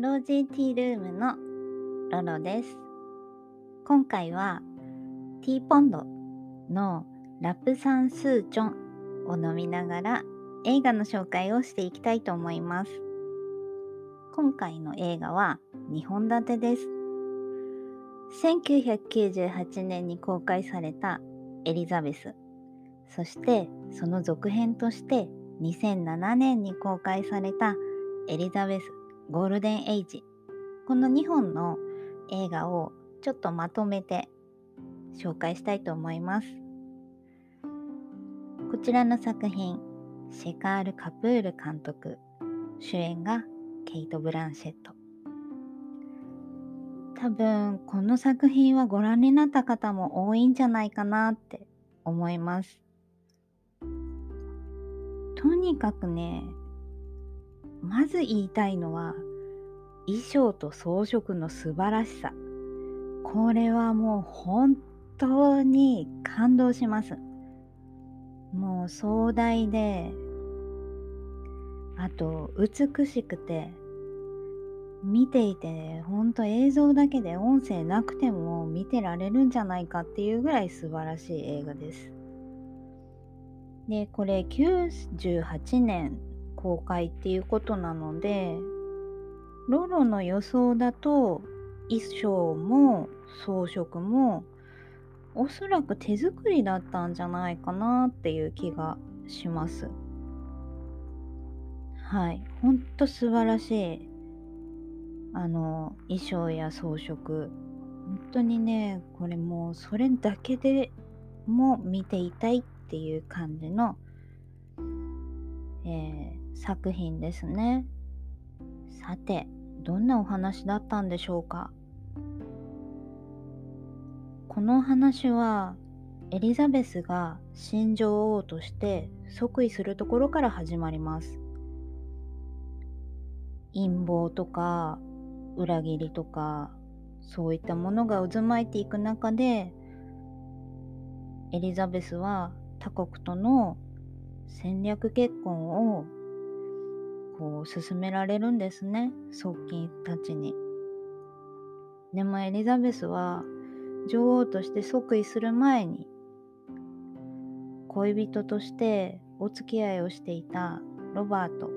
ロージーティールームのロロです。今回はティーポンドのラプサンスーチョンを飲みながら映画の紹介をしていきたいと思います。今回の映画は2本立てです。1998年に公開されたエリザベス。そしてその続編として2007年に公開されたエリザベスゴールデンエイジ。この2本の映画をちょっとまとめて紹介したいと思います。こちらの作品シェカール・カプール監督。主演がケイト・ブランシェット。多分この作品はご覧になった方も多いんじゃないかなって思います。とにかくねまず言いたいのは衣装と装飾の素晴らしさ。これはもう本当に感動します。もう壮大であと美しくて見ていて本当映像だけで音声なくても見てられるんじゃないかっていうぐらい素晴らしい映画です。でこれ98年公開っていうことなのでロロの予想だと衣装も装飾もおそらく手作りだったんじゃないかなっていう気がします。はい。ほんと素晴らしいあの衣装や装飾。本当にねこれもうそれだけでも見ていたいっていう感じの、えー作品ですね。さて、どんなお話だったんでしょうか？この話はエリザベスが新女王として即位するところから始まります。陰謀とか裏切りとかそういったものが渦巻いていく中でエリザベスは他国との戦略結婚をこう進められるんですね側近たちに。でもエリザベスは女王として即位する前に恋人としてお付き合いをしていたロバート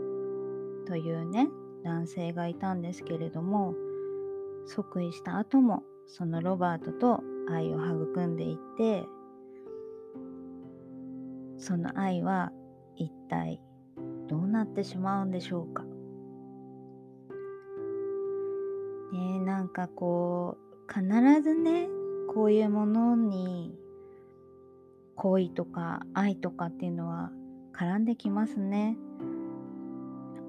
というね男性がいたんですけれども即位した後もそのロバートと愛を育んでいってその愛は一体どうなってしまうんでしょうか。ねなんかこう必ずねこういうものに恋とか愛とかっていうのは絡んできますね。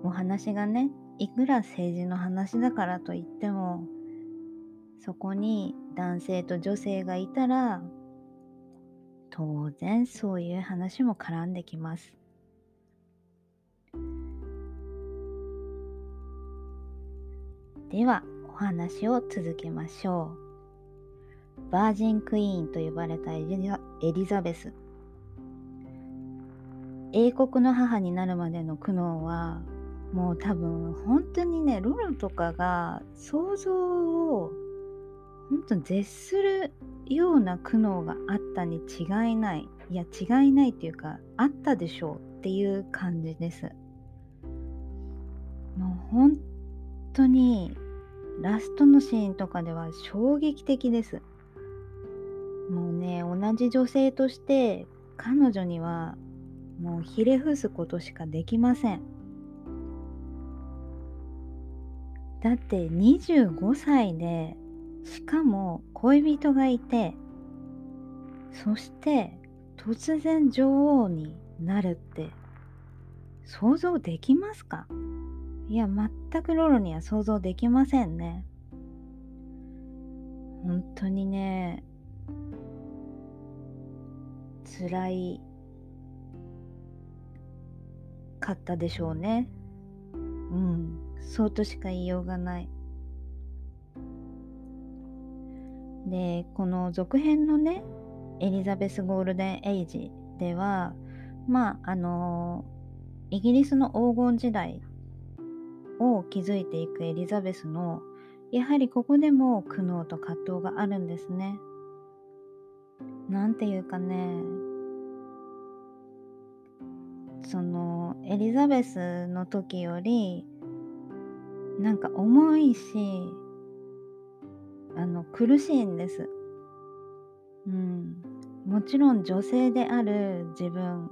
お話がねいくら政治の話だからといってもそこに男性と女性がいたら当然そういう話も絡んできます。ではお話を続けましょう。バージンクイーンと呼ばれたエリザベス。英国の母になるまでの苦悩はもう多分本当にねロロとかが想像を本当絶するような苦悩があったに違いないいや違いないっていうかあったでしょうっていう感じですもう本当にラストのシーンとかでは衝撃的です。もうね同じ女性として彼女にはもうひれ伏すことしかできません。だって25歳でしかも恋人がいてそして突然女王になるって想像できますか？いや全くロロには想像できませんね。本当にね辛いかったでしょうね。うんそうとしか言いようがない。でこの続編のねエリザベス・ゴールデン・エイジではまああのイギリスの黄金時代を築いていくエリザベスのやはりここでも苦悩と葛藤があるんですね。なんていうかねそのエリザベスの時よりなんか重いしあの苦しいんです。うん、もちろん女性である自分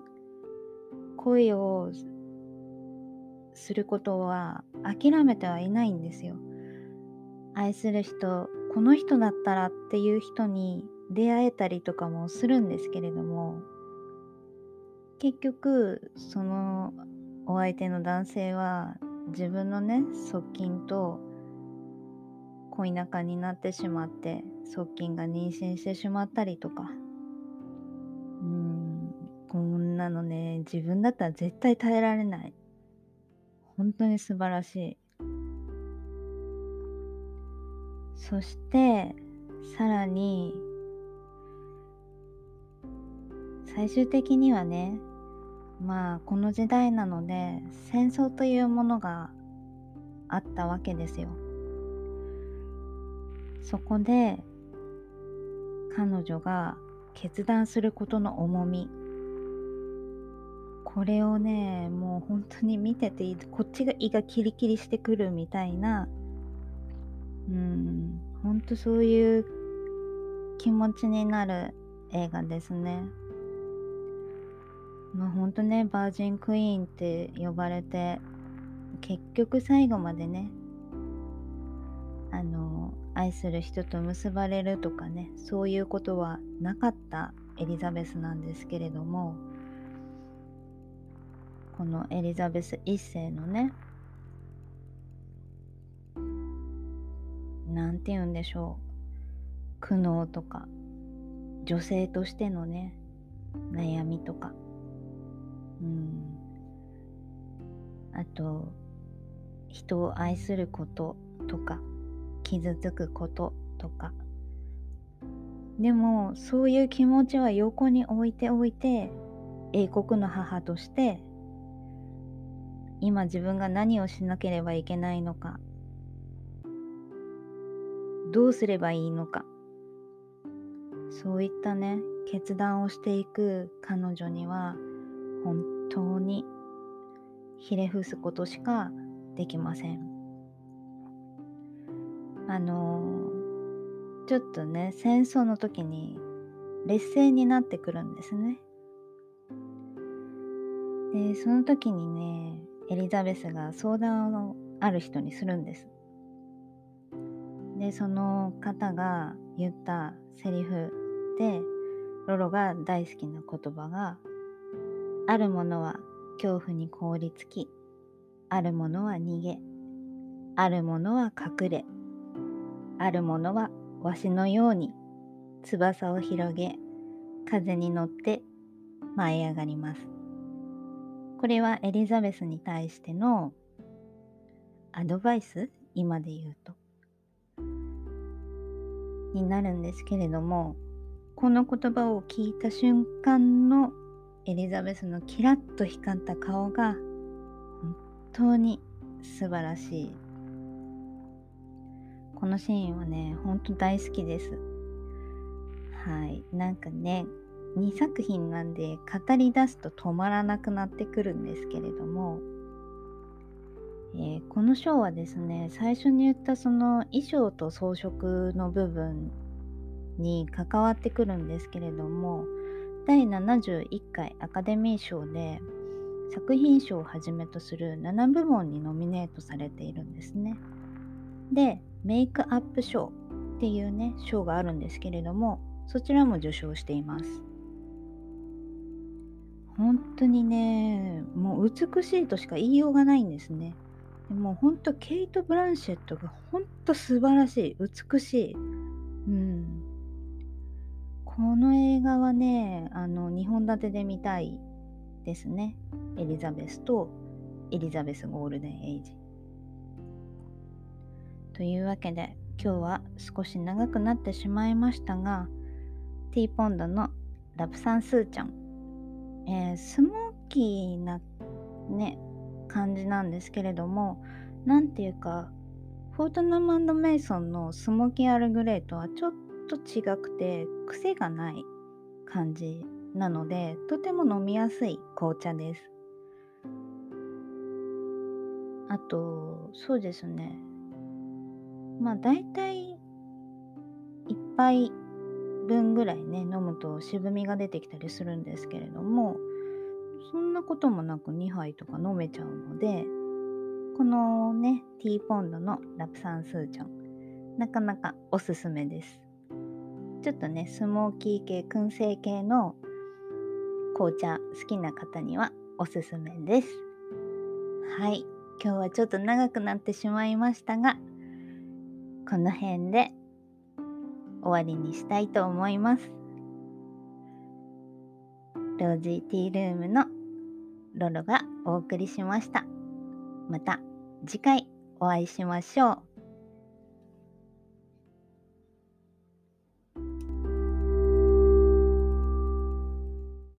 恋をすることは諦めてはいないんですよ。愛する人この人だったらっていう人に出会えたりとかもするんですけれども結局そのお相手の男性は自分のね側近と恋仲になってしまって側近が妊娠してしまったりとかうんこんなのね自分だったら絶対耐えられない本当に素晴らしいそしてさらに最終的にはねまあこの時代なので戦争というものがあったわけですよ。そこで彼女が決断することの重みこれをねもう本当に見ててこっちが胃がキリキリしてくるみたいなうん本当そういう気持ちになる映画ですね。まあ本当ねバージンクイーンって呼ばれて結局最後までねあの愛する人と結ばれるとかねそういうことはなかったエリザベスなんですけれどもこのエリザベス一世のね何て言うんでしょう。苦悩とか女性としてのね悩みとか。うん。あと人を愛することとか傷つくこととか。でもそういう気持ちは横に置いておいて英国の母として今自分が何をしなければいけないのかどうすればいいのかそういったね決断をしていく彼女には本当にひれ伏すことしかできません。あの、ちょっとね戦争の時に劣勢になってくるんですね。でその時にねエリザベスが相談をある人にするんです。でその方が言ったセリフでロロが大好きな言葉があるものは恐怖に凍りつき、あるものは逃げ、あるものは隠れ、あるものはわしのように翼を広げ、風に乗って舞い上がります。これはエリザベスに対してのアドバイス？今で言うと。になるんですけれども、この言葉を聞いた瞬間のエリザベスのキラッと光った顔が本当に素晴らしい。このシーンはね本当大好きです。はい。なんかね2作品なんで語り出すと止まらなくなってくるんですけれども、えー、この章はですね最初に言ったその衣装と装飾の部分に関わってくるんですけれども第71回アカデミー賞で作品賞をはじめとする7部門にノミネートされているんですね。で、メイクアップ賞っていうね、賞があるんですけれども、そちらも受賞しています。本当にね、もう美しいとしか言いようがないんですね。でも本当ケイト・ブランシェットが本当素晴らしい、美しい。うん。この映画はね、あの、2本立てで見たいですね。エリザベスとエリザベスゴールデンエイジ。というわけで、今日は少し長くなってしまいましたが、ティーポンドのラプサンスーちゃん。えー、スモーキーなね、感じなんですけれども、なんていうかフォートナムメイソンのスモーキーアルグレイとはちょっと違くて癖がない感じなのでとても飲みやすい紅茶です。あとそうですね。まあ大体1杯分ぐらいね飲むと渋みが出てきたりするんですけれどもそんなこともなく2杯とか飲めちゃうのでこのねティーポンドのラプサンスーチョンなかなかおすすめです。ちょっとねスモーキー系燻製系の紅茶好きな方にはおすすめです。はい。今日はちょっと長くなってしまいましたがこの辺で終わりにしたいと思います。ロージーティールームのロロがお送りしました。また次回お会いしましょう。